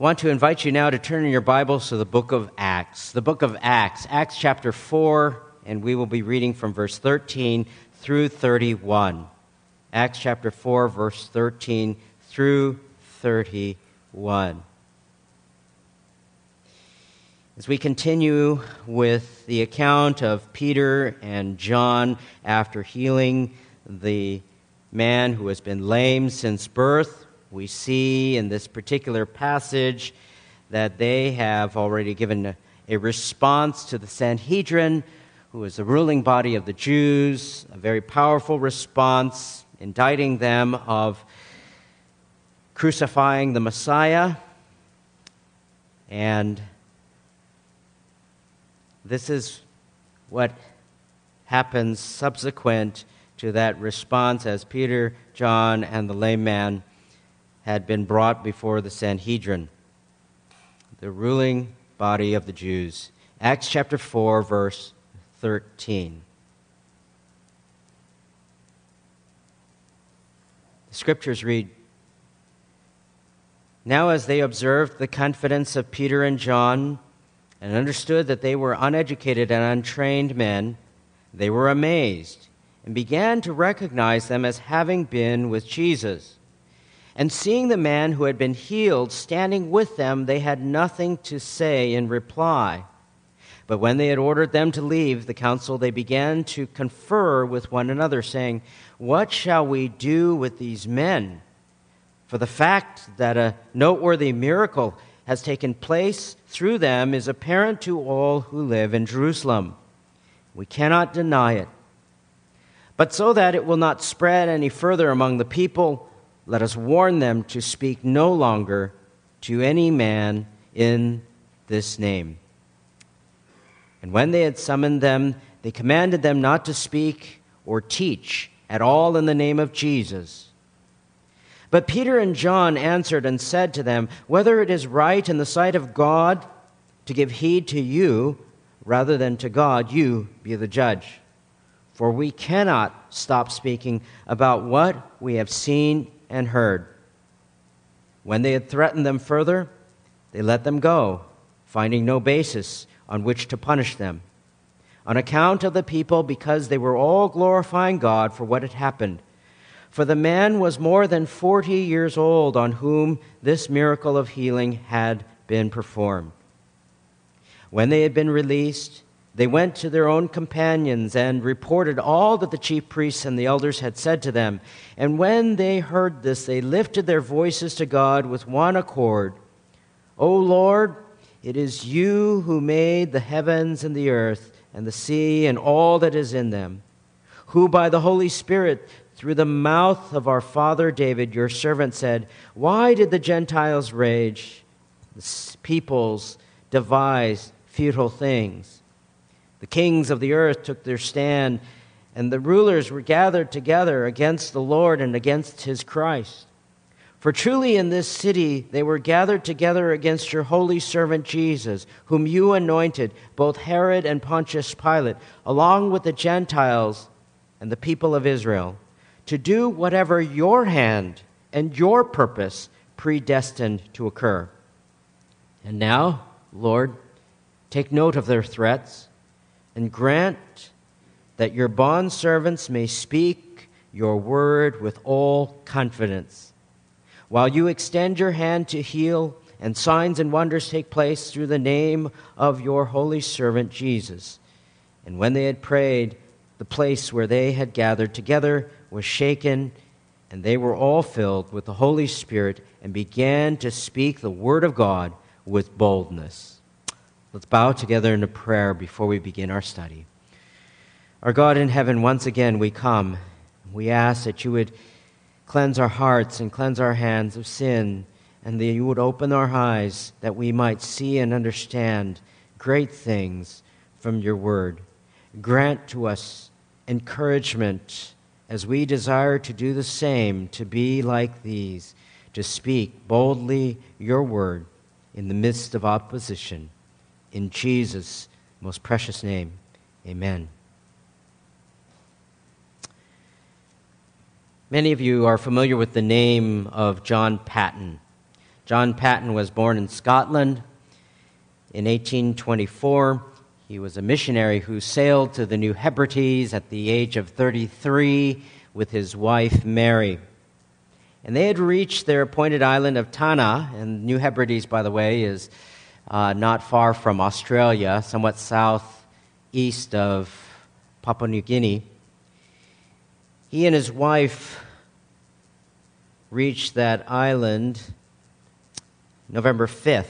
want to invite you now to turn in your Bibles to the book of Acts. The book of Acts, Acts chapter 4, and we will be reading from verse 13 through 31. Acts chapter 4, verse 13 through 31. As we continue with the account of Peter and John after healing the man who has been lame since birth, we see in this particular passage that they have already given a, response to the Sanhedrin, who is the ruling body of the Jews, a very powerful response, indicting them of crucifying the Messiah. And this is what happens subsequent to that response as Peter, John, and the lame man had been brought before the Sanhedrin, the ruling body of the Jews. Acts chapter 4, verse 13. The scriptures read Now, as they observed the confidence of Peter and John and understood that they were uneducated and untrained men, they were amazed and began to recognize them as having been with Jesus. And seeing the man who had been healed standing with them, they had nothing to say in reply. But when they had ordered them to leave the council, they began to confer with one another, saying, What shall we do with these men? For the fact that a noteworthy miracle has taken place through them is apparent to all who live in Jerusalem. We cannot deny it. But so that it will not spread any further among the people, let us warn them to speak no longer to any man in this name. And when they had summoned them, they commanded them not to speak or teach at all in the name of Jesus. But Peter and John answered and said to them, Whether it is right in the sight of God to give heed to you rather than to God, you be the judge. For we cannot stop speaking about what we have seen and heard. When they had threatened them further, they let them go, finding no basis on which to punish them. On account of the people, because they were all glorifying God for what had happened. For the man was more than 40 years old on whom this miracle of healing had been performed. When they had been released, they went to their own companions and reported all that the chief priests and the elders had said to them. And when they heard this, they lifted their voices to God with one accord O Lord, it is you who made the heavens and the earth and the sea and all that is in them, who by the Holy Spirit, through the mouth of our father David, your servant, said, Why did the Gentiles rage? The peoples devise futile things. The kings of the earth took their stand, and the rulers were gathered together against the Lord and against his Christ. For truly in this city they were gathered together against your holy servant Jesus, whom you anointed, both Herod and Pontius Pilate, along with the Gentiles and the people of Israel, to do whatever your hand and your purpose predestined to occur. And now, Lord, take note of their threats and grant that your bondservants may speak your word with all confidence. While you extend your hand to heal, and signs and wonders take place through the name of your holy servant Jesus. And when they had prayed, the place where they had gathered together was shaken, and they were all filled with the Holy Spirit and began to speak the word of God with boldness. Let's bow together in a prayer before we begin our study. Our God in heaven, once again we come. We ask that you would cleanse our hearts and cleanse our hands of sin, and that you would open our eyes that we might see and understand great things from your word. Grant to us encouragement as we desire to do the same, to be like these, to speak boldly your word in the midst of opposition. In Jesus' most precious name, amen. Many of you are familiar with the name of John Paton. John Paton was born in Scotland in 1824. He was a missionary who sailed to the New Hebrides at the age of 33 with his wife Mary. And they had reached their appointed island of Tanna, and New Hebrides, by the way, is uh, not far from Australia, somewhat southeast of Papua New Guinea. He and his wife reached that island November 5th.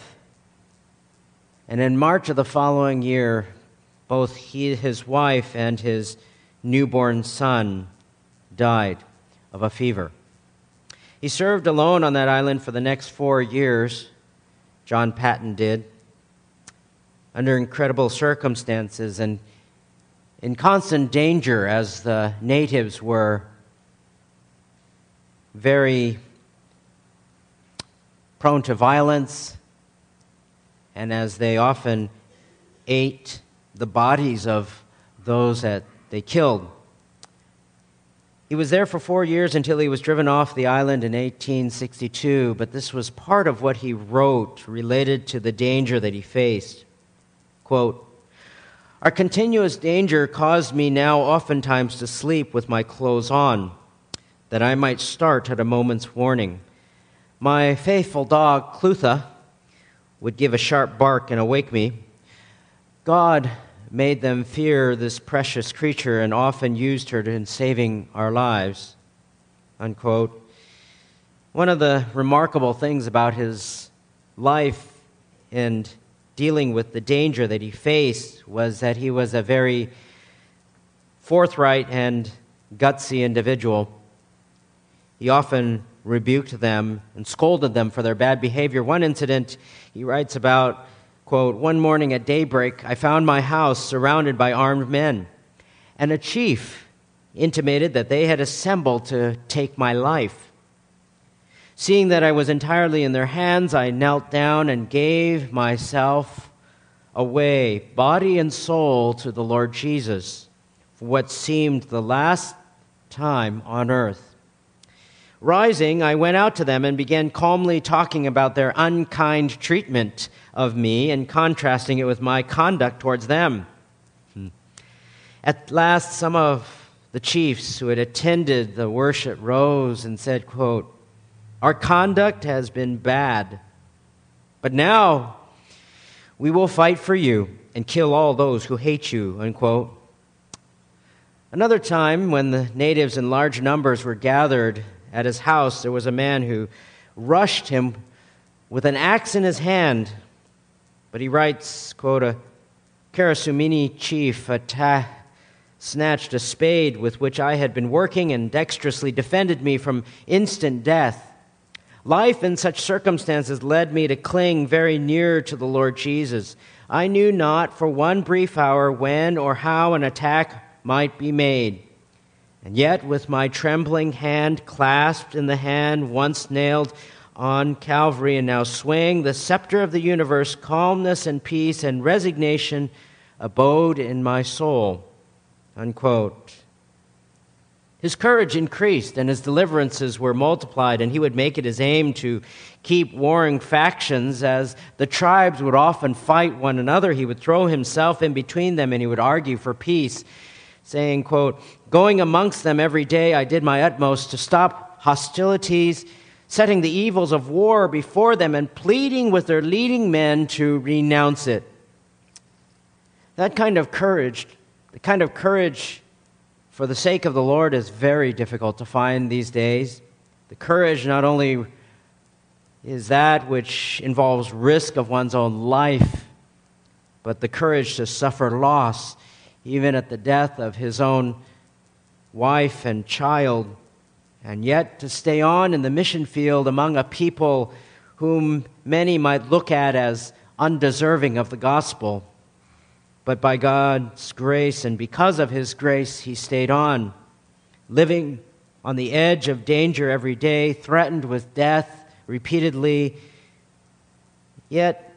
And in March of the following year, both he, his wife and his newborn son died of a fever. He served alone on that island for the next four years, John Paton did, under incredible circumstances and in constant danger as the natives were very prone to violence and as they often ate the bodies of those that they killed. He was there for four years until he was driven off the island in 1862, but this was part of what he wrote related to the danger that he faced. Quote, Our continuous danger caused me now oftentimes to sleep with my clothes on, that I might start at a moment's warning. My faithful dog, Clutha, would give a sharp bark and awake me. God made them fear this precious creature and often used her in saving our lives. Unquote. One of the remarkable things about his life and dealing with the danger that he faced was that he was a very forthright and gutsy individual. He often rebuked them and scolded them for their bad behavior. One incident he writes about Quote, One morning at daybreak, I found my house surrounded by armed men, and a chief intimated that they had assembled to take my life. Seeing that I was entirely in their hands, I knelt down and gave myself away, body and soul, to the Lord Jesus for what seemed the last time on earth. Rising, I went out to them and began calmly talking about their unkind treatment of me and contrasting it with my conduct towards them. Hmm. At last, some of the chiefs who had attended the worship rose and said, quote, Our conduct has been bad, but now we will fight for you and kill all those who hate you, unquote. Another time, when the natives in large numbers were gathered at his house, there was a man who rushed him with an axe in his hand but he writes, quote, a Karasumini chief atta- snatched a spade with which I had been working and dexterously defended me from instant death. Life in such circumstances led me to cling very near to the Lord Jesus. I knew not for one brief hour when or how an attack might be made. And yet, with my trembling hand clasped in the hand once nailed on Calvary and now swing the scepter of the universe, calmness and peace and resignation abode in my soul. Unquote. His courage increased and his deliverances were multiplied, and he would make it his aim to keep warring factions as the tribes would often fight one another. He would throw himself in between them and he would argue for peace, saying, quote, Going amongst them every day, I did my utmost to stop hostilities setting the evils of war before them and pleading with their leading men to renounce it. That kind of courage, the kind of courage for the sake of the Lord, is very difficult to find these days. The courage not only is that which involves risk of one's own life, but the courage to suffer loss, even at the death of his own wife and child and yet to stay on in the mission field among a people whom many might look at as undeserving of the gospel. But by God's grace and because of His grace, he stayed on, living on the edge of danger every day, threatened with death repeatedly. Yet,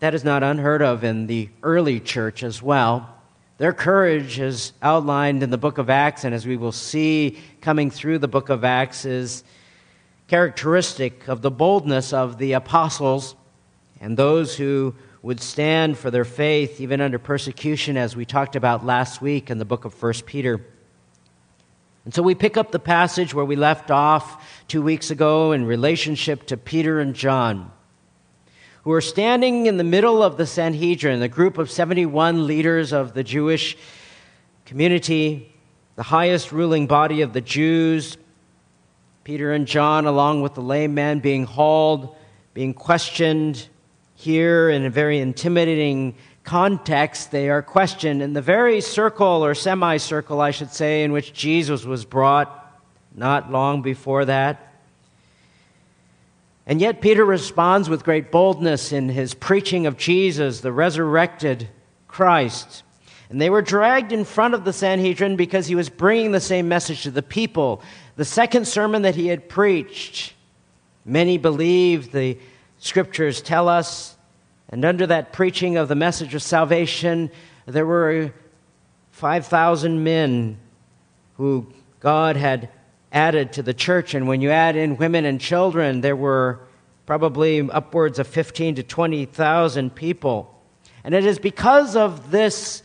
that is not unheard of in the early church as well. Their courage is outlined in the book of Acts, and as we will see coming through the book of Acts, is characteristic of the boldness of the apostles and those who would stand for their faith even under persecution, as we talked about last week in the book of 1 Peter. And so we pick up the passage where we left off two weeks ago in relationship to Peter and John, who are standing in the middle of the Sanhedrin, the group of 71 leaders of the Jewish community, the highest ruling body of the Jews. Peter and John, along with the lame man, being hauled, being questioned here in a very intimidating context, they are questioned in the very circle or semicircle, I should say, in which Jesus was brought not long before that. And yet, Peter responds with great boldness in his preaching of Jesus, the resurrected Christ. And they were dragged in front of the Sanhedrin because he was bringing the same message to the people. The second sermon that he had preached, many believed, the scriptures tell us, and under that preaching of the message of salvation, there were 5,000 men who God had added to the church. And when you add in women and children, there were probably upwards of 15 to 20,000 people. And it is because of this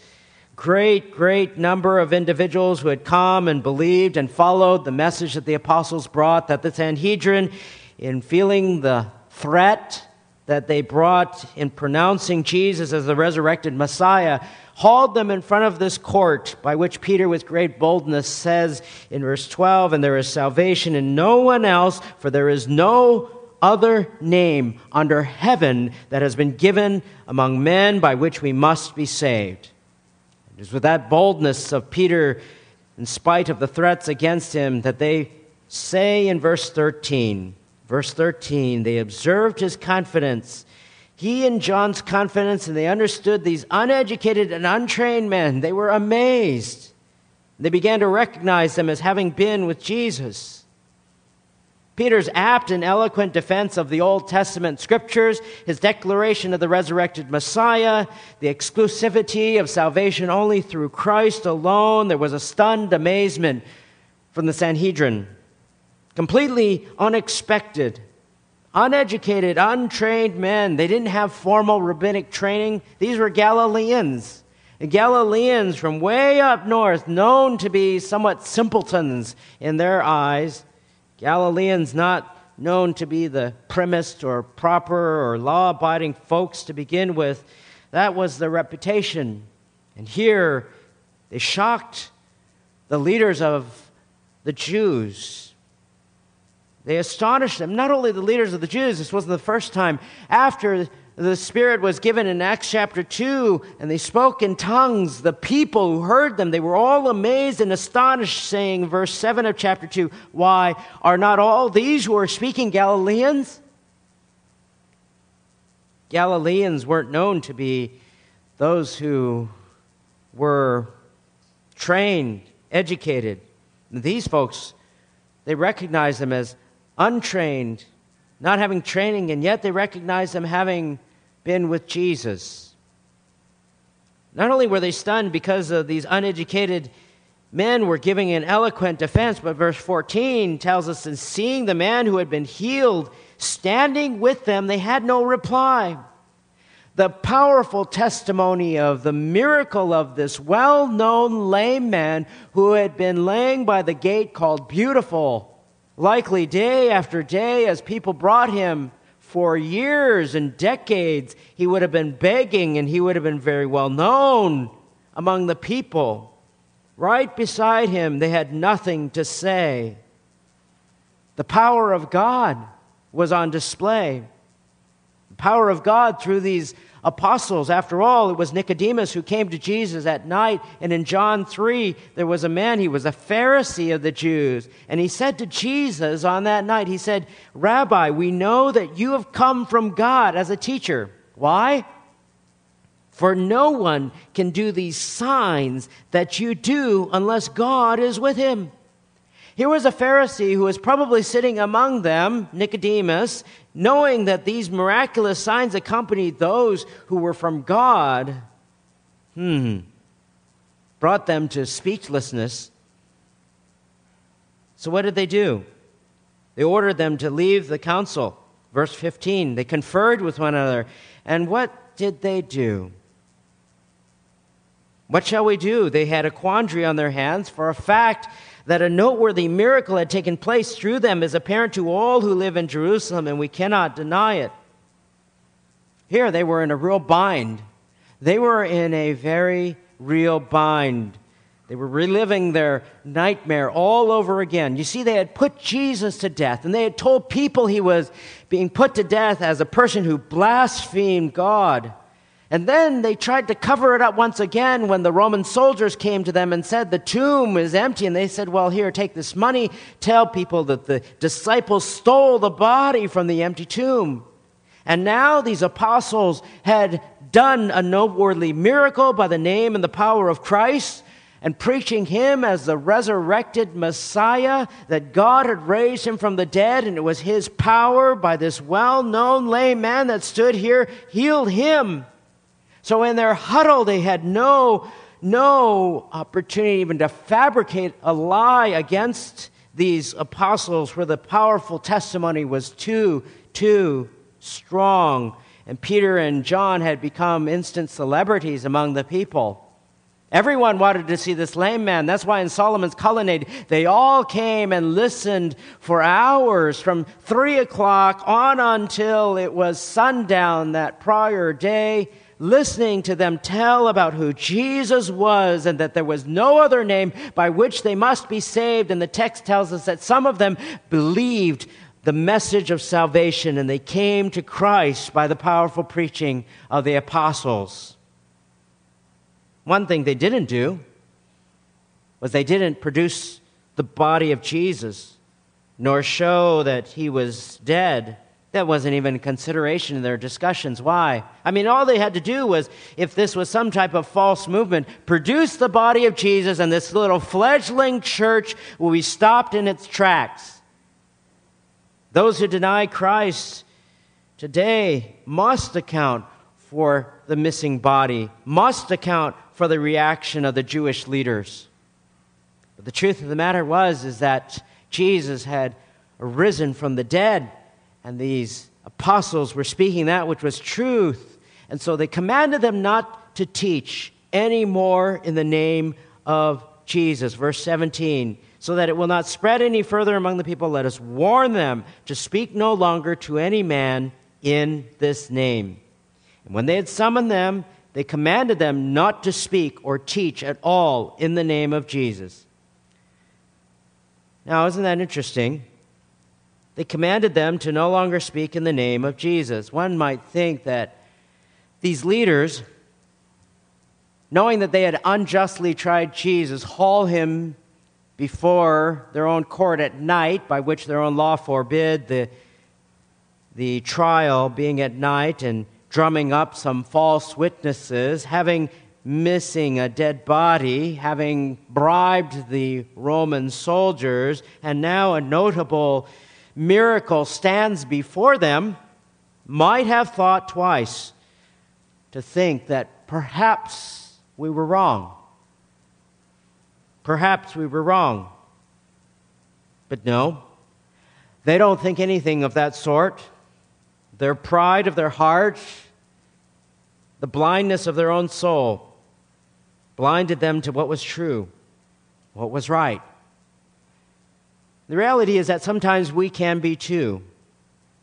great, great number of individuals who had come and believed and followed the message that the apostles brought that the Sanhedrin, in feeling the threat that they brought in pronouncing Jesus as the resurrected Messiah, hauled them in front of this court, by which Peter, with great boldness, says in verse 12, And there is salvation in no one else, for there is no other name under heaven that has been given among men by which we must be saved. It is with that boldness of Peter, in spite of the threats against him, that they say in verse 13, Verse 13, they observed his confidence. He and John's confidence, and they understood these uneducated and untrained men. They were amazed. They began to recognize them as having been with Jesus. Peter's apt and eloquent defense of the Old Testament scriptures, his declaration of the resurrected Messiah, the exclusivity of salvation only through Christ alone, there was a stunned amazement from the Sanhedrin completely unexpected, uneducated, untrained men. They didn't have formal rabbinic training. These were Galileans. Galileans from way up north, known to be somewhat simpletons in their eyes. Galileans not known to be the primmest or proper or law abiding folks to begin with. That was their reputation. And here they shocked the leaders of the Jews they astonished them, not only the leaders of the Jews, this wasn't the first time, after the Spirit was given in Acts chapter 2, and they spoke in tongues. The people who heard them, they were all amazed and astonished, saying, verse 7 of chapter 2, Why are not all these who are speaking Galileans? Galileans weren't known to be those who were trained, educated. These folks, they recognized them as untrained, not having training, and yet they recognize them having been with Jesus. Not only were they stunned because of these uneducated men were giving an eloquent defense, but verse 14 tells us, in seeing the man who had been healed standing with them, they had no reply. The powerful testimony of the miracle of this well known lame man who had been laying by the gate called Beautiful Likely, day after day, as people brought him for years and decades, he would have been begging and he would have been very well known among the people. Right beside him, they had nothing to say. The power of God was on display. The power of God through these apostles. After all, it was Nicodemus who came to Jesus at night. And in John 3, there was a man, he was a Pharisee of the Jews. And he said to Jesus on that night, He said, Rabbi, we know that you have come from God as a teacher. Why? For no one can do these signs that you do unless God is with him. Here was a Pharisee who was probably sitting among them, Nicodemus, knowing that these miraculous signs accompanied those who were from God. Hmm. Brought them to speechlessness. So, what did they do? They ordered them to leave the council. Verse 15, they conferred with one another. And what did they do? What shall we do? They had a quandary on their hands, for a fact that a noteworthy miracle had taken place through them is apparent to all who live in Jerusalem, and we cannot deny it. Here they were in a real bind. They were in a very real bind. They were reliving their nightmare all over again. You see, they had put Jesus to death, and they had told people he was being put to death as a person who blasphemed God. And then they tried to cover it up once again when the Roman soldiers came to them and said, The tomb is empty. And they said, Well, here, take this money. Tell people that the disciples stole the body from the empty tomb. And now these apostles had done a noteworthy miracle by the name and the power of Christ and preaching him as the resurrected Messiah, that God had raised him from the dead, and it was his power by this well known lame man that stood here healed him. So in their huddle, they had no, no opportunity even to fabricate a lie against these apostles, where the powerful testimony was too, too strong. And Peter and John had become instant celebrities among the people. Everyone wanted to see this lame man. That's why in Solomon's colonnade, they all came and listened for hours from three o'clock on until it was sundown that prior day, listening to them tell about who Jesus was and that there was no other name by which they must be saved. And the text tells us that some of them believed the message of salvation and they came to Christ by the powerful preaching of the apostles. One thing they didn't do was they didn't produce the body of Jesus, nor show that he was dead. That wasn't even a consideration in their discussions. Why? I mean, all they had to do was, if this was some type of false movement, produce the body of Jesus, and this little fledgling church will be stopped in its tracks. Those who deny Christ today must account for the missing body, must account for the reaction of the Jewish leaders. But the truth of the matter was is that Jesus had arisen from the dead, and these apostles were speaking that which was truth. And so they commanded them not to teach any more in the name of Jesus. Verse 17 so that it will not spread any further among the people, let us warn them to speak no longer to any man in this name. And when they had summoned them, they commanded them not to speak or teach at all in the name of Jesus. Now, isn't that interesting? They commanded them to no longer speak in the name of Jesus. One might think that these leaders, knowing that they had unjustly tried Jesus, haul him before their own court at night, by which their own law forbid the, the trial being at night, and drumming up some false witnesses, having missing a dead body, having bribed the Roman soldiers, and now a notable miracle stands before them, might have thought twice to think that perhaps we were wrong. Perhaps we were wrong. But no, they don't think anything of that sort. Their pride of their heart the blindness of their own soul blinded them to what was true, what was right. The reality is that sometimes we can be too.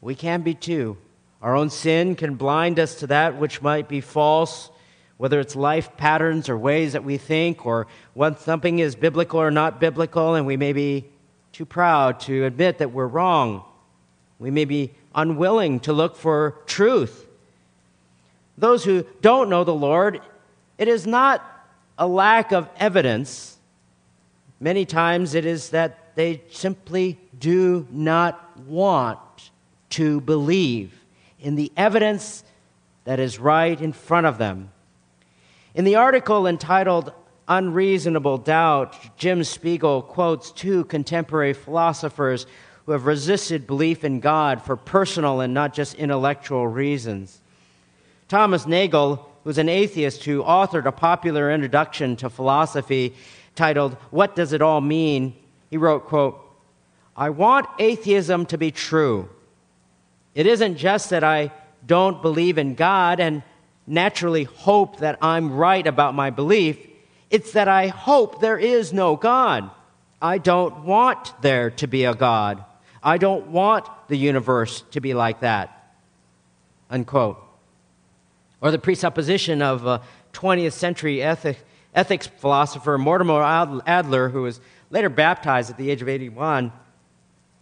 We can be too. Our own sin can blind us to that which might be false, whether it's life patterns or ways that we think, or what something is biblical or not biblical, and we may be too proud to admit that we're wrong. We may be unwilling to look for truth those who don't know the Lord, it is not a lack of evidence. Many times it is that they simply do not want to believe in the evidence that is right in front of them. In the article entitled Unreasonable Doubt, Jim Spiegel quotes two contemporary philosophers who have resisted belief in God for personal and not just intellectual reasons. Thomas Nagel, who's an atheist who authored a popular introduction to philosophy titled What Does It All Mean? He wrote, quote, I want atheism to be true. It isn't just that I don't believe in God and naturally hope that I'm right about my belief. It's that I hope there is no God. I don't want there to be a God. I don't want the universe to be like that. Unquote. Or the presupposition of a 20th century ethic, ethics philosopher Mortimer Adler, who was later baptized at the age of 81,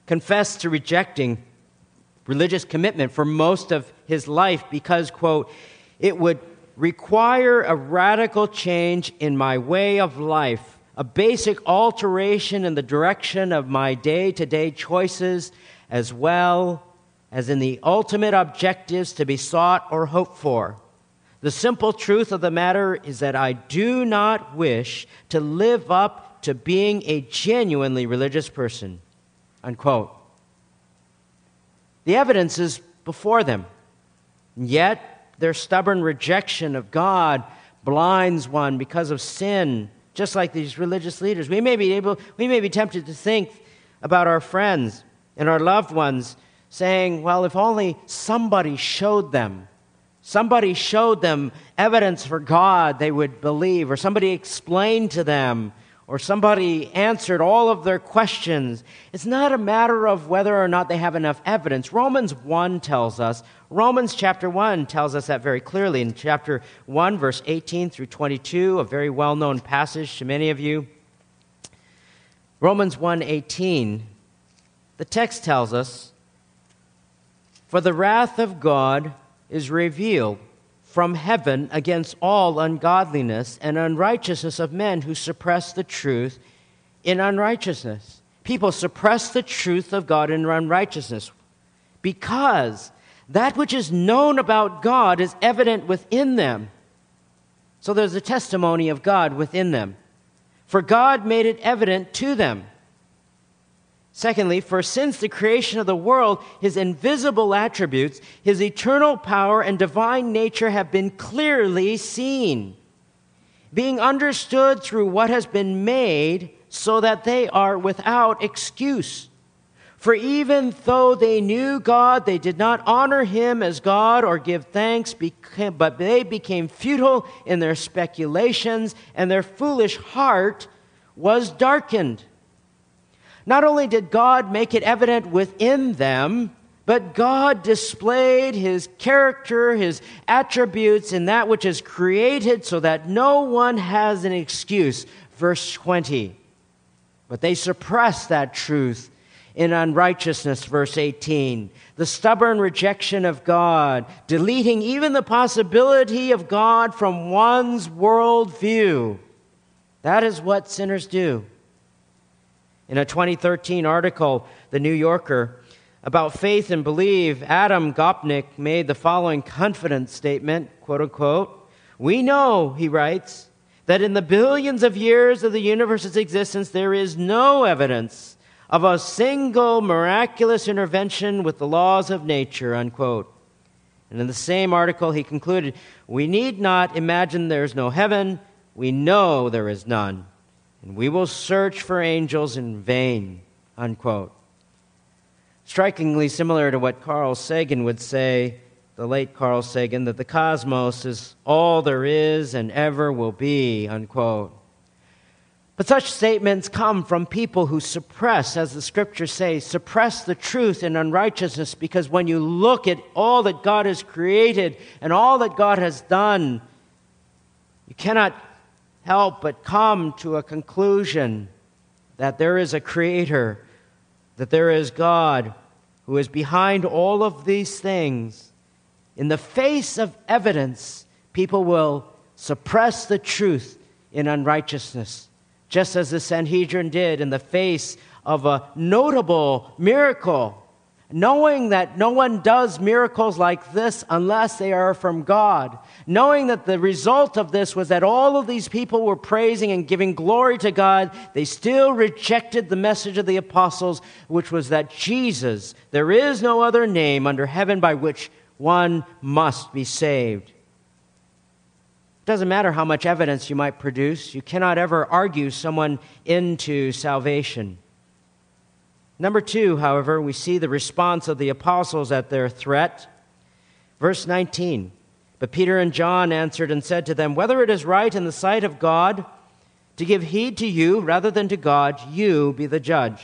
confessed to rejecting religious commitment for most of his life because, quote, it would require a radical change in my way of life, a basic alteration in the direction of my day to day choices, as well as in the ultimate objectives to be sought or hoped for. The simple truth of the matter is that I do not wish to live up to being a genuinely religious person. Unquote. The evidence is before them. Yet, their stubborn rejection of God blinds one because of sin, just like these religious leaders. We may be able, we may be tempted to think about our friends and our loved ones saying, well, if only somebody showed them, somebody showed them evidence for God they would believe, or somebody explained to them or somebody answered all of their questions. It's not a matter of whether or not they have enough evidence. Romans 1 tells us, Romans chapter 1 tells us that very clearly. In chapter 1, verse 18 through 22, a very well known passage to many of you. Romans 1:18 the text tells us for the wrath of God is revealed from heaven against all ungodliness and unrighteousness of men who suppress the truth in unrighteousness. People suppress the truth of God in unrighteousness because that which is known about God is evident within them. So there's a testimony of God within them. For God made it evident to them. Secondly, for since the creation of the world, his invisible attributes, his eternal power and divine nature have been clearly seen, being understood through what has been made, so that they are without excuse. For even though they knew God, they did not honor him as God or give thanks, but they became futile in their speculations, and their foolish heart was darkened. Not only did God make it evident within them, but God displayed his character, his attributes in that which is created so that no one has an excuse. Verse 20. But they suppress that truth in unrighteousness, verse 18. The stubborn rejection of God, deleting even the possibility of God from one's worldview. That is what sinners do. In a 2013 article, The New Yorker, about faith and belief, Adam Gopnik made the following confident statement, quote unquote, We know, he writes, that in the billions of years of the universe's existence, there is no evidence of a single miraculous intervention with the laws of nature, unquote. And in the same article, he concluded, We need not imagine there is no heaven, we know there is none and we will search for angels in vain. Unquote. Strikingly similar to what Carl Sagan would say, the late Carl Sagan, that the cosmos is all there is and ever will be. Unquote. But such statements come from people who suppress, as the scriptures say, suppress the truth in unrighteousness because when you look at all that God has created and all that God has done, you cannot help but come to a conclusion that there is a creator, that there is God who is behind all of these things. In the face of evidence, people will suppress the truth in unrighteousness, just as the Sanhedrin did in the face of a notable miracle knowing that no one does miracles like this unless they are from God, knowing that the result of this was that all of these people were praising and giving glory to God, they still rejected the message of the apostles, which was that Jesus, there is no other name under heaven by which one must be saved. It doesn't matter how much evidence you might produce, you cannot ever argue someone into salvation. Number two, however, we see the response of the apostles at their threat. Verse 19 But Peter and John answered and said to them, Whether it is right in the sight of God to give heed to you rather than to God, you be the judge.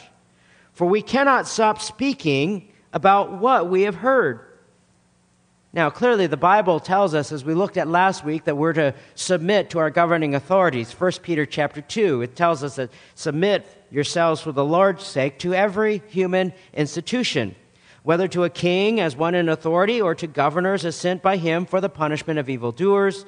For we cannot stop speaking about what we have heard. Now, clearly, the Bible tells us, as we looked at last week, that we're to submit to our governing authorities. 1 Peter chapter 2, it tells us that submit yourselves for the Lord's sake to every human institution, whether to a king as one in authority or to governors as sent by him for the punishment of evildoers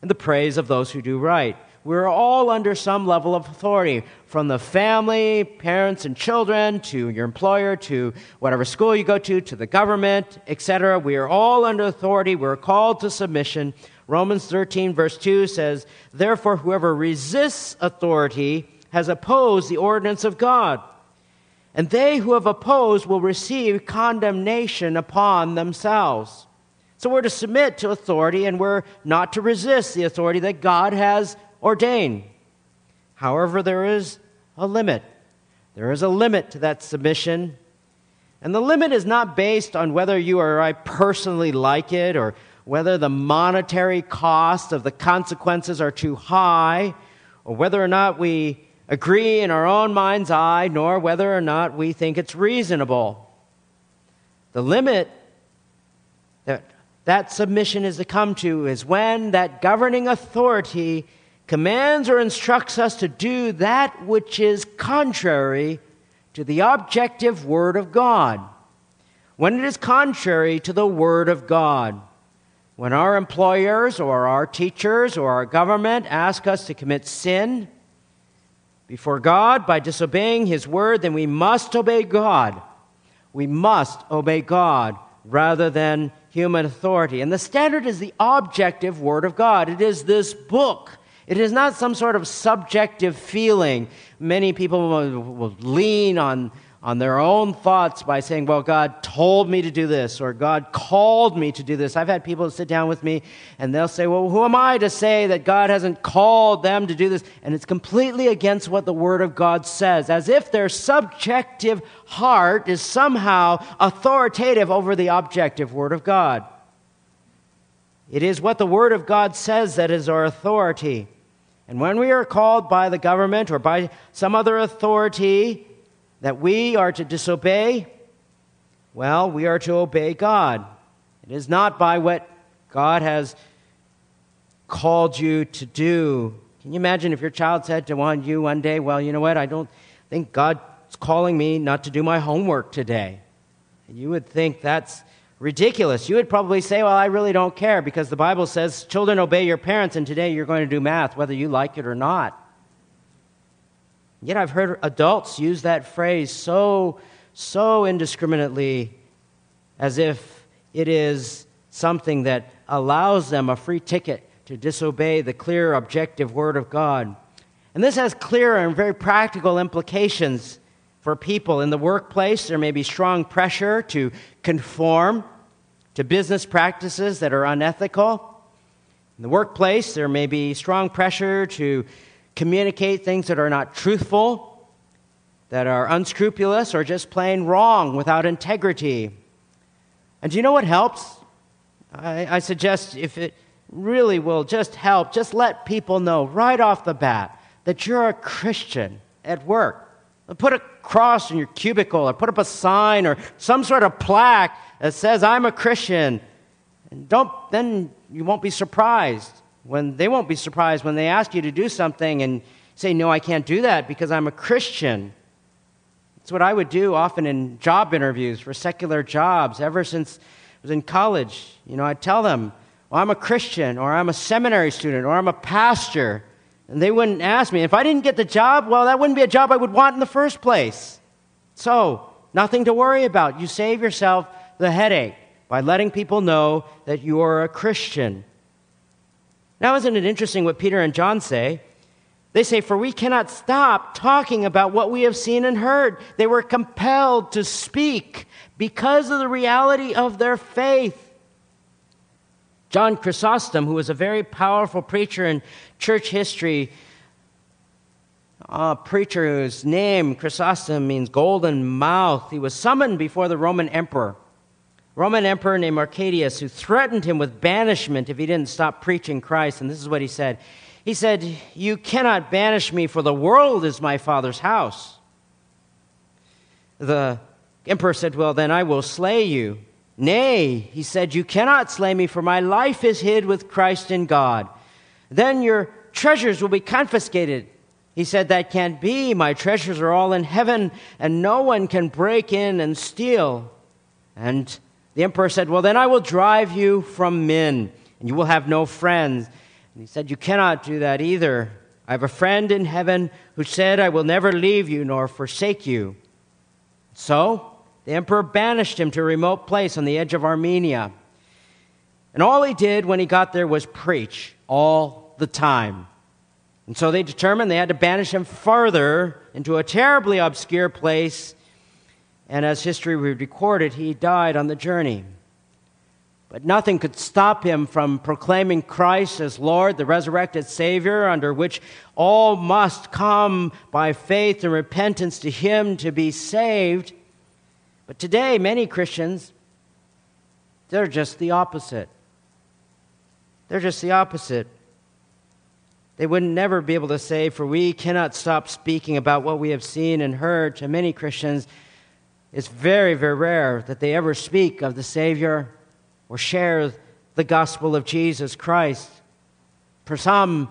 and the praise of those who do right we're all under some level of authority, from the family, parents, and children, to your employer, to whatever school you go to, to the government, etc. We are all under authority. We're called to submission. Romans 13, verse 2 says, Therefore, whoever resists authority has opposed the ordinance of God. And they who have opposed will receive condemnation upon themselves. So we're to submit to authority and we're not to resist the authority that God has ordained. However, there is a limit. There is a limit to that submission. And the limit is not based on whether you or I personally like it or whether the monetary cost of the consequences are too high or whether or not we agree in our own mind's eye, nor whether or not we think it's reasonable. The limit that that submission is to come to is when that governing authority commands or instructs us to do that which is contrary to the objective Word of God. When it is contrary to the Word of God, when our employers or our teachers or our government ask us to commit sin before God by disobeying His Word, then we must obey God. We must obey God rather than human authority. And the standard is the objective Word of God. It is this book it is not some sort of subjective feeling. Many people will, lean on, on their own thoughts by saying, Well, God told me to do this, or God called me to do this. I've had people sit down with me and they'll say, Well, who am I to say that God hasn't called them to do this? And it's completely against what the Word of God says, as if their subjective heart is somehow authoritative over the objective Word of God. It is what the Word of God says that is our authority. And when we are called by the government or by some other authority that we are to disobey, well, we are to obey God. It is not by what God has called you to do. Can you imagine if your child said to one you one day, Well, you know what? I don't think God's calling me not to do my homework today. And you would think that's ridiculous. You would probably say, Well, I really don't care because the Bible says children obey your parents, and today you're going to do math, whether you like it or not. Yet I've heard adults use that phrase so, so indiscriminately as if it is something that allows them a free ticket to disobey the clear, objective Word of God. And this has clear and very practical implications for people. In the workplace, there may be strong pressure to conform to business practices that are unethical. In the workplace, there may be strong pressure to communicate things that are not truthful, that are unscrupulous, or just plain wrong without integrity. And do you know what helps? I, I suggest if it really will just help, just let people know right off the bat that you're a Christian at work. Put a cross in your cubicle or put up a sign or some sort of plaque that says, I'm a Christian. And don't, then you won't be surprised when they won't be surprised when they ask you to do something and say, No, I can't do that because I'm a Christian. It's what I would do often in job interviews for secular jobs ever since I was in college. You know, I'd tell them, Well, I'm a Christian, or I'm a seminary student, or I'm a pastor. And they wouldn't ask me. If I didn't get the job, well, that wouldn't be a job I would want in the first place. So, nothing to worry about. You save yourself the headache by letting people know that you're a Christian. Now, isn't it interesting what Peter and John say? They say, For we cannot stop talking about what we have seen and heard. They were compelled to speak because of the reality of their faith. John Chrysostom, who was a very powerful preacher in church history, a preacher whose name, Chrysostom, means golden mouth. He was summoned before the Roman emperor. Roman emperor named Arcadius, who threatened him with banishment if he didn't stop preaching Christ. And this is what he said He said, You cannot banish me, for the world is my father's house. The emperor said, Well, then I will slay you. Nay, he said, You cannot slay me, for my life is hid with Christ in God. Then your treasures will be confiscated. He said, That can't be. My treasures are all in heaven, and no one can break in and steal. And the emperor said, Well, then I will drive you from men, and you will have no friends. And he said, You cannot do that either. I have a friend in heaven who said, I will never leave you nor forsake you. So the emperor banished him to a remote place on the edge of Armenia. And all he did when he got there was preach all the time. And so they determined they had to banish him further into a terribly obscure place and as history recorded, he died on the journey. But nothing could stop him from proclaiming Christ as Lord, the resurrected Savior, under which all must come by faith and repentance to him to be saved. But today, many Christians, they're just the opposite. They're just the opposite. They would never be able to say, For we cannot stop speaking about what we have seen and heard to many Christians it's very, very rare that they ever speak of the Savior or share the gospel of Jesus Christ. For some,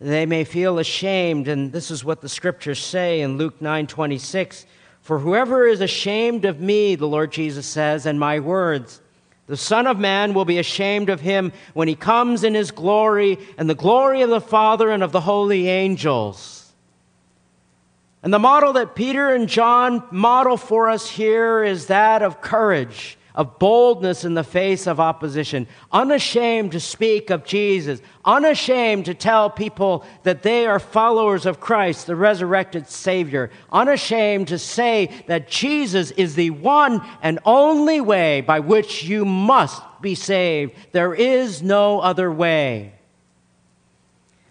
they may feel ashamed, and this is what the scriptures say in Luke 9 26. For whoever is ashamed of me, the Lord Jesus says, and my words, the Son of Man will be ashamed of him when he comes in his glory and the glory of the Father and of the holy angels. And the model that Peter and John model for us here is that of courage, of boldness in the face of opposition, unashamed to speak of Jesus, unashamed to tell people that they are followers of Christ, the resurrected Savior, unashamed to say that Jesus is the one and only way by which you must be saved. There is no other way.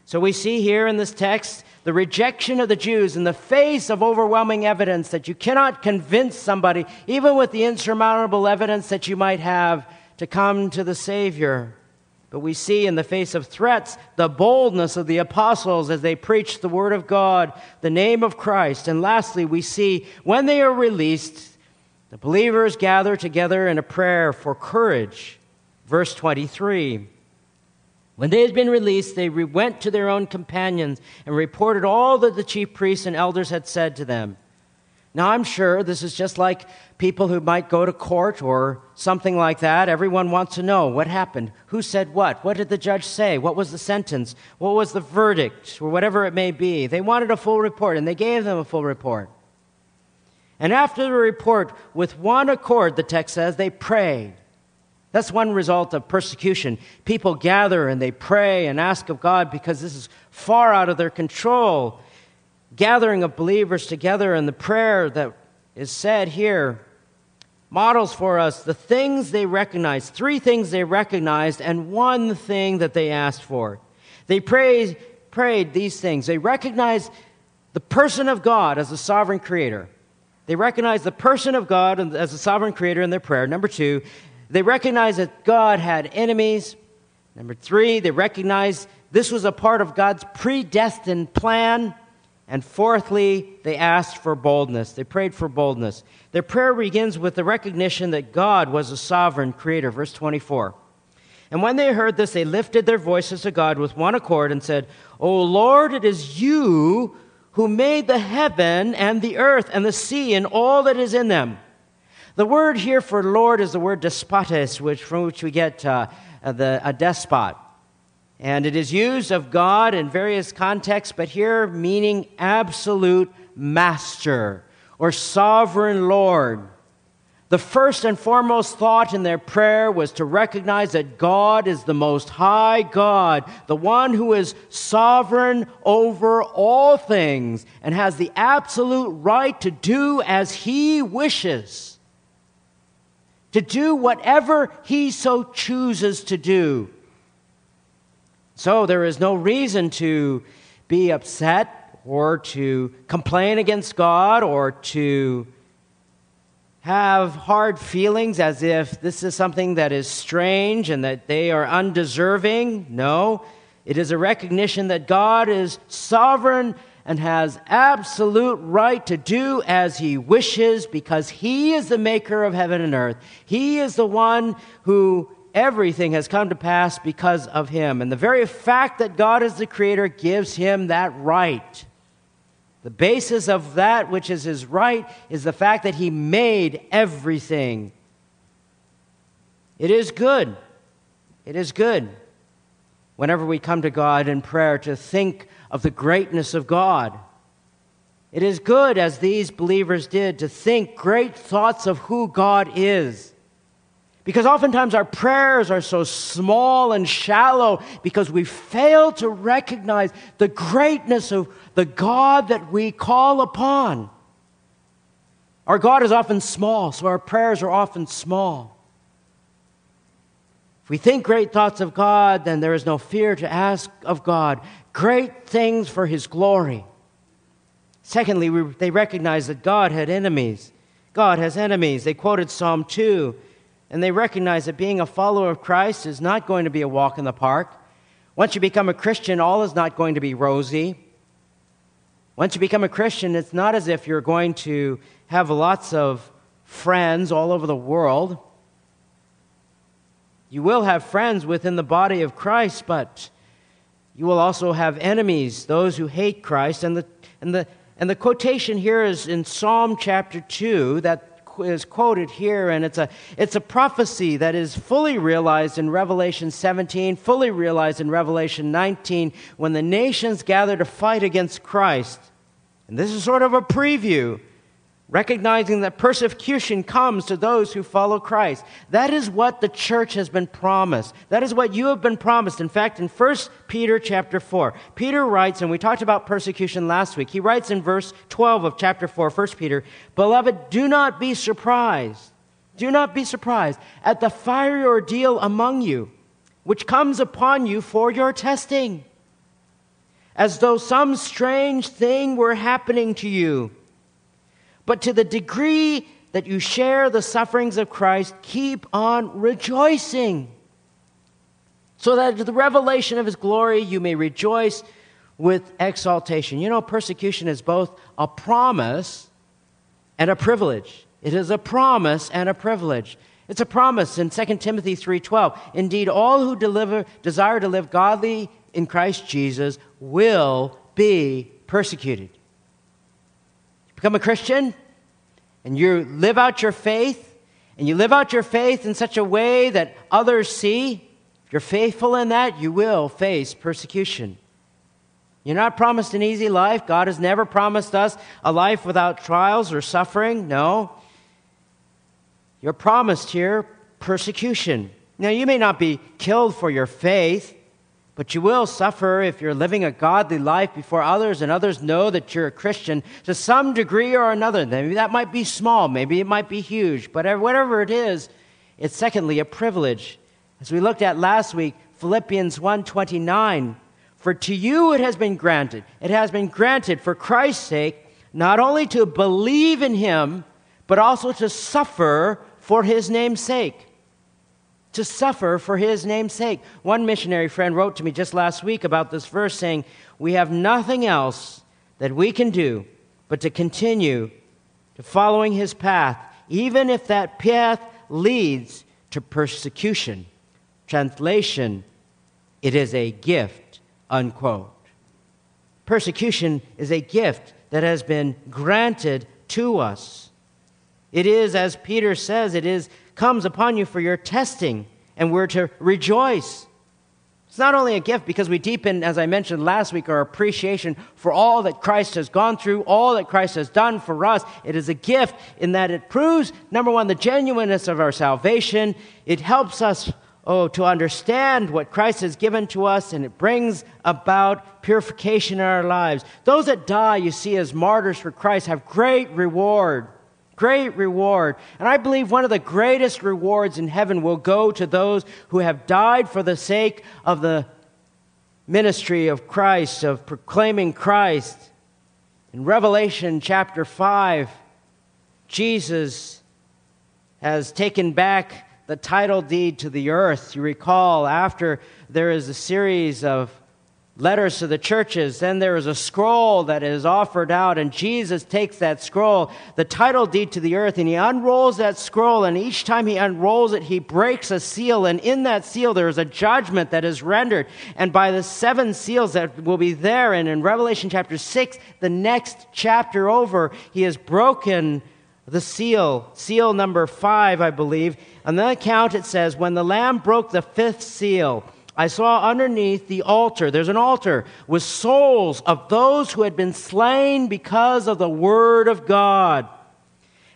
So we see here in this text the rejection of the Jews in the face of overwhelming evidence that you cannot convince somebody, even with the insurmountable evidence that you might have, to come to the Savior. But we see in the face of threats the boldness of the apostles as they preach the Word of God, the name of Christ. And lastly, we see when they are released, the believers gather together in a prayer for courage. Verse 23. When they had been released, they went to their own companions and reported all that the chief priests and elders had said to them. Now, I'm sure this is just like people who might go to court or something like that. Everyone wants to know what happened, who said what, what did the judge say, what was the sentence, what was the verdict, or whatever it may be. They wanted a full report, and they gave them a full report. And after the report, with one accord, the text says, they prayed. That's one result of persecution. People gather and they pray and ask of God because this is far out of their control. Gathering of believers together and the prayer that is said here models for us the things they recognized, three things they recognized, and one thing that they asked for. They prayed, prayed these things. They recognized the person of God as the sovereign creator. They recognized the person of God as the sovereign creator in their prayer. Number two, they recognized that God had enemies. Number three, they recognized this was a part of God's predestined plan. And fourthly, they asked for boldness. They prayed for boldness. Their prayer begins with the recognition that God was a sovereign creator. Verse 24. And when they heard this, they lifted their voices to God with one accord and said, O Lord, it is you who made the heaven and the earth and the sea and all that is in them the word here for Lord is the word despotes, which, from which we get uh, the, a despot. And it is used of God in various contexts, but here meaning absolute master or sovereign Lord. The first and foremost thought in their prayer was to recognize that God is the most high God, the one who is sovereign over all things and has the absolute right to do as he wishes to do whatever he so chooses to do. So there is no reason to be upset or to complain against God or to have hard feelings as if this is something that is strange and that they are undeserving. No, it is a recognition that God is sovereign and has absolute right to do as he wishes because he is the maker of heaven and earth. He is the one who everything has come to pass because of him. And the very fact that God is the creator gives him that right. The basis of that which is his right is the fact that he made everything. It is good. It is good whenever we come to God in prayer to think of the greatness of God. It is good, as these believers did, to think great thoughts of who God is. Because oftentimes our prayers are so small and shallow because we fail to recognize the greatness of the God that we call upon. Our God is often small, so our prayers are often small. If we think great thoughts of God, then there is no fear to ask of God great things for His glory. Secondly, we, they recognized that God had enemies. God has enemies. They quoted Psalm 2, and they recognized that being a follower of Christ is not going to be a walk in the park. Once you become a Christian, all is not going to be rosy. Once you become a Christian, it's not as if you're going to have lots of friends all over the world. You will have friends within the body of Christ, but you will also have enemies, those who hate Christ. And the, and the, and the quotation here is in Psalm chapter 2 that is quoted here, and it's a, it's a prophecy that is fully realized in Revelation 17, fully realized in Revelation 19, when the nations gather to fight against Christ. And this is sort of a preview, recognizing that persecution comes to those who follow Christ. That is what the church has been promised. That is what you have been promised. In fact, in 1 Peter chapter 4, Peter writes, and we talked about persecution last week. He writes in verse 12 of chapter 4, 1 Peter, Beloved, do not be surprised. Do not be surprised at the fiery ordeal among you, which comes upon you for your testing as though some strange thing were happening to you. But to the degree that you share the sufferings of Christ, keep on rejoicing, so that at the revelation of his glory you may rejoice with exaltation. You know, persecution is both a promise and a privilege. It is a promise and a privilege. It's a promise in 2 Timothy 3:12. Indeed, all who deliver, desire to live godly in Christ Jesus will be persecuted. Become a Christian and you live out your faith, and you live out your faith in such a way that others see, if you're faithful in that, you will face persecution. You're not promised an easy life. God has never promised us a life without trials or suffering. No. You're promised here persecution. Now, you may not be killed for your faith, but you will suffer if you're living a godly life before others and others know that you're a Christian to some degree or another. Maybe that might be small, maybe it might be huge, but whatever it is, it's secondly a privilege. As we looked at last week, Philippians 1:29, for to you it has been granted. It has been granted for Christ's sake not only to believe in him, but also to suffer for his name's sake to suffer for his name's sake. One missionary friend wrote to me just last week about this verse saying, We have nothing else that we can do but to continue to following his path, even if that path leads to persecution. Translation, it is a gift, unquote. Persecution is a gift that has been granted to us. It is, as Peter says, it is comes upon you for your testing, and we're to rejoice. It's not only a gift because we deepen, as I mentioned last week, our appreciation for all that Christ has gone through, all that Christ has done for us. It is a gift in that it proves, number one, the genuineness of our salvation. It helps us, oh, to understand what Christ has given to us, and it brings about purification in our lives. Those that die, you see, as martyrs for Christ have great reward. Great reward. And I believe one of the greatest rewards in heaven will go to those who have died for the sake of the ministry of Christ, of proclaiming Christ. In Revelation chapter 5, Jesus has taken back the title deed to the earth. You recall, after there is a series of letters to the churches. Then there is a scroll that is offered out, and Jesus takes that scroll, the title deed to the earth, and he unrolls that scroll. And each time he unrolls it, he breaks a seal. And in that seal, there is a judgment that is rendered. And by the seven seals that will be there, and in Revelation chapter 6, the next chapter over, he has broken the seal, seal number five, I believe. On that account, it says, When the Lamb broke the fifth seal, I saw underneath the altar, there's an altar with souls of those who had been slain because of the word of God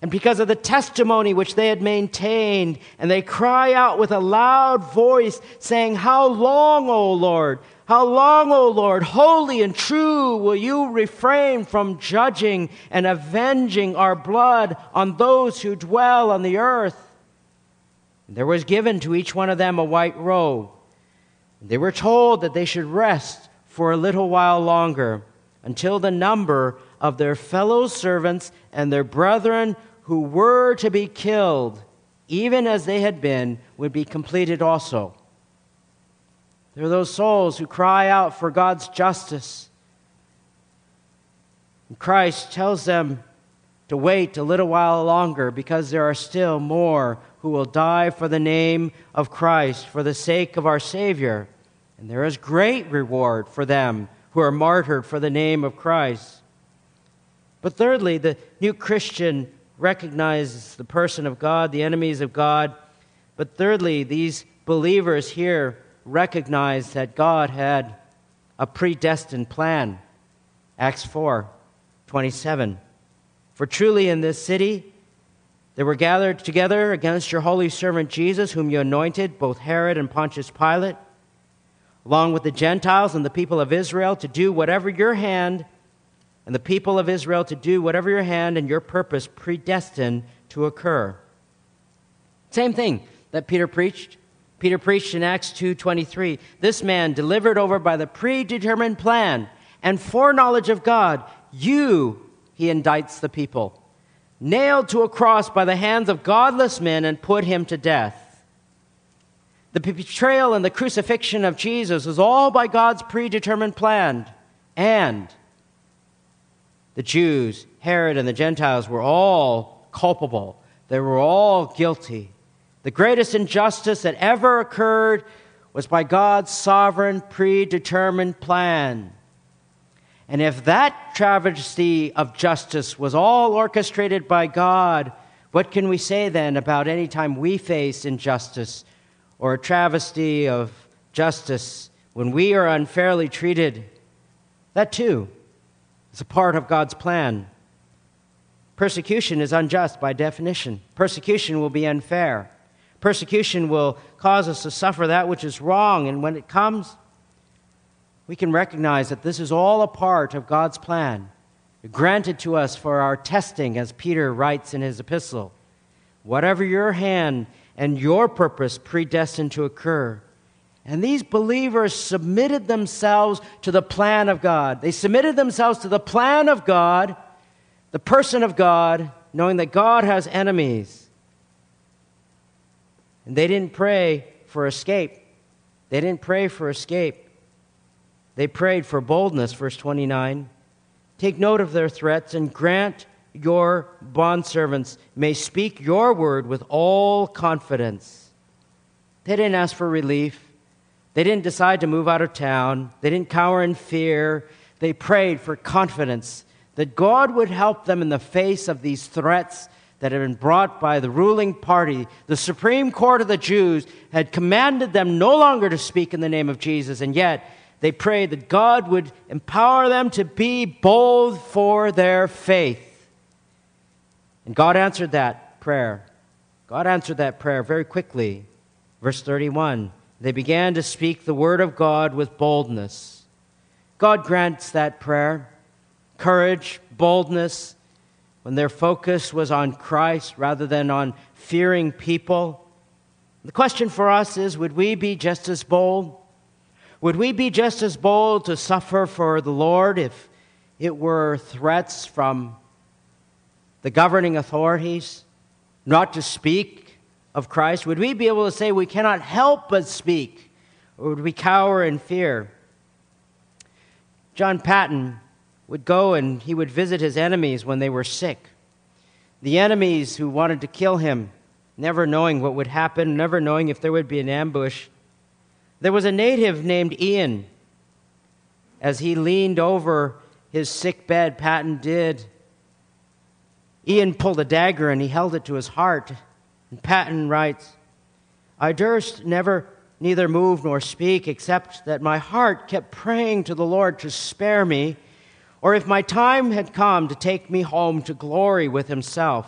and because of the testimony which they had maintained. And they cry out with a loud voice, saying, How long, O Lord? How long, O Lord, holy and true, will you refrain from judging and avenging our blood on those who dwell on the earth? There was given to each one of them a white robe they were told that they should rest for a little while longer until the number of their fellow servants and their brethren who were to be killed, even as they had been, would be completed also. There are those souls who cry out for God's justice. And Christ tells them to wait a little while longer because there are still more who will die for the name of Christ, for the sake of our Savior. And there is great reward for them who are martyred for the name of Christ. But thirdly, the new Christian recognizes the person of God, the enemies of God. But thirdly, these believers here recognize that God had a predestined plan. Acts 4 27. For truly in this city they were gathered together against your holy servant Jesus, whom you anointed, both Herod and Pontius Pilate along with the Gentiles and the people of Israel, to do whatever your hand, and the people of Israel to do whatever your hand and your purpose predestined to occur. Same thing that Peter preached. Peter preached in Acts 2:23. This man delivered over by the predetermined plan and foreknowledge of God, you he indicts the people, nailed to a cross by the hands of godless men and put him to death. The betrayal and the crucifixion of Jesus was all by God's predetermined plan. And the Jews, Herod, and the Gentiles were all culpable. They were all guilty. The greatest injustice that ever occurred was by God's sovereign, predetermined plan. And if that travesty of justice was all orchestrated by God, what can we say then about any time we face injustice or a travesty of justice, when we are unfairly treated, that too is a part of God's plan. Persecution is unjust by definition. Persecution will be unfair. Persecution will cause us to suffer that which is wrong. And when it comes, we can recognize that this is all a part of God's plan, granted to us for our testing, as Peter writes in his epistle. Whatever your hand and your purpose predestined to occur. And these believers submitted themselves to the plan of God. They submitted themselves to the plan of God, the person of God, knowing that God has enemies. And they didn't pray for escape. They didn't pray for escape. They prayed for boldness, verse 29. Take note of their threats and grant your bondservants may speak your word with all confidence. They didn't ask for relief. They didn't decide to move out of town. They didn't cower in fear. They prayed for confidence that God would help them in the face of these threats that had been brought by the ruling party. The Supreme Court of the Jews had commanded them no longer to speak in the name of Jesus, and yet they prayed that God would empower them to be bold for their faith. And God answered that prayer. God answered that prayer very quickly. Verse 31 They began to speak the word of God with boldness. God grants that prayer courage, boldness, when their focus was on Christ rather than on fearing people. The question for us is would we be just as bold? Would we be just as bold to suffer for the Lord if it were threats from the governing authorities not to speak of Christ? Would we be able to say we cannot help but speak? Or would we cower in fear? John Paton would go and he would visit his enemies when they were sick. The enemies who wanted to kill him, never knowing what would happen, never knowing if there would be an ambush. There was a native named Ian. As he leaned over his sick bed, Paton did. Ian pulled a dagger and he held it to his heart. And Paton writes, I durst never neither move nor speak, except that my heart kept praying to the Lord to spare me, or if my time had come to take me home to glory with himself.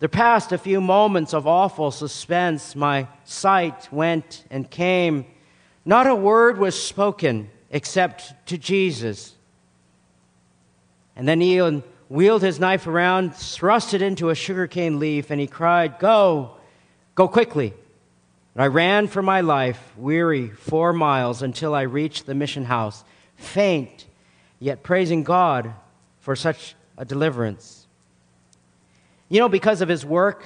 There passed a few moments of awful suspense. My sight went and came. Not a word was spoken except to Jesus. And then Ian wheeled his knife around, thrust it into a sugarcane leaf, and he cried, Go, go quickly. And I ran for my life, weary, four miles until I reached the mission house, faint, yet praising God for such a deliverance. You know, because of his work,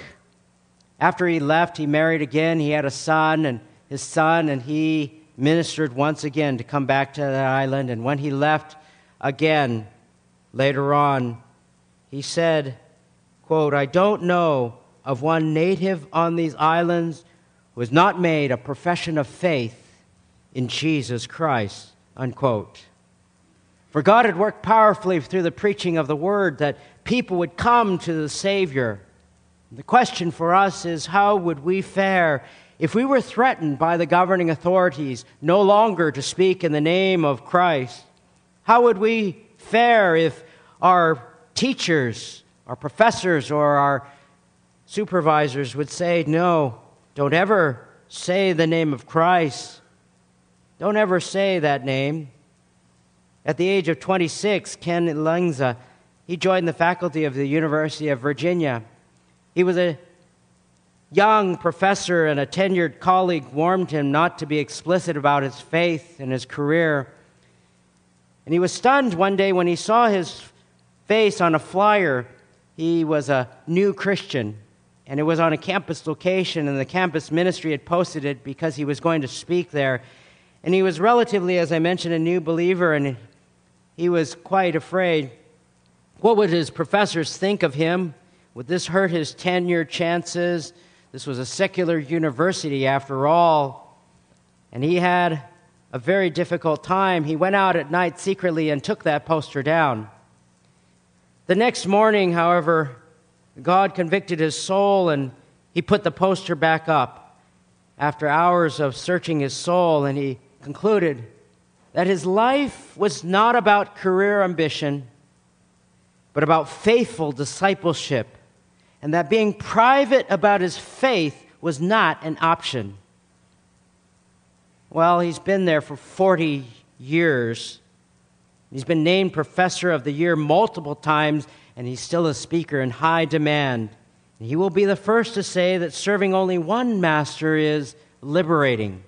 after he left, he married again. He had a son, and his son and he ministered once again to come back to that island. And when he left again later on, he said, quote, I don't know of one native on these islands who has not made a profession of faith in Jesus Christ, unquote. For God had worked powerfully through the preaching of the word that people would come to the Savior. The question for us is how would we fare if we were threatened by the governing authorities no longer to speak in the name of Christ? How would we fare if our teachers, our professors, or our supervisors would say, No, don't ever say the name of Christ. Don't ever say that name. At the age of 26, Ken Elzinga, he joined the faculty of the University of Virginia. He was a young professor and a tenured colleague warned him not to be explicit about his faith and his career. And he was stunned one day when he saw his face on a flyer. He was a new Christian, and it was on a campus location, and the campus ministry had posted it because he was going to speak there. And he was relatively, as I mentioned, a new believer, and he was quite afraid. What would his professors think of him? Would this hurt his tenure chances? This was a secular university, after all. And he had a very difficult time. He went out at night secretly and took that poster down. The next morning, however, God convicted his soul and he put the poster back up after hours of searching his soul, and he concluded that his life was not about career ambition, but about faithful discipleship, and that being private about his faith was not an option. Well, he's been there for 40 years He's been named Professor of the Year multiple times, and he's still a speaker in high demand. He will be the first to say that serving only one master is liberating,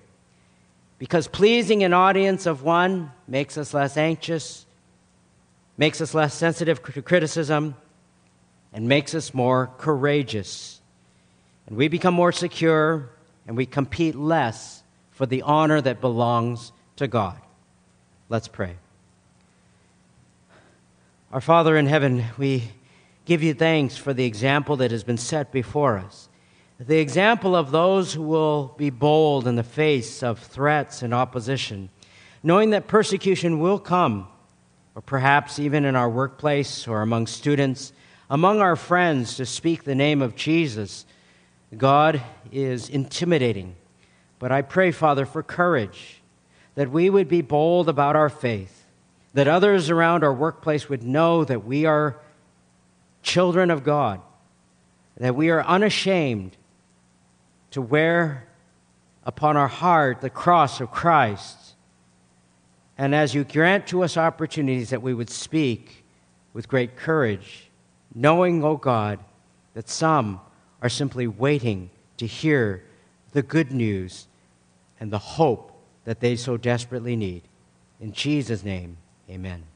because pleasing an audience of one makes us less anxious, makes us less sensitive to criticism, and makes us more courageous. And we become more secure, and we compete less for the honor that belongs to God. Let's pray. Our Father in heaven, we give you thanks for the example that has been set before us. The example of those who will be bold in the face of threats and opposition, knowing that persecution will come, or perhaps even in our workplace or among students, among our friends, to speak the name of Jesus. God is intimidating. But I pray, Father, for courage, that we would be bold about our faith that others around our workplace would know that we are children of God, that we are unashamed to wear upon our heart the cross of Christ. And as you grant to us opportunities that we would speak with great courage, knowing, O oh God, that some are simply waiting to hear the good news and the hope that they so desperately need. In Jesus' name, Amen.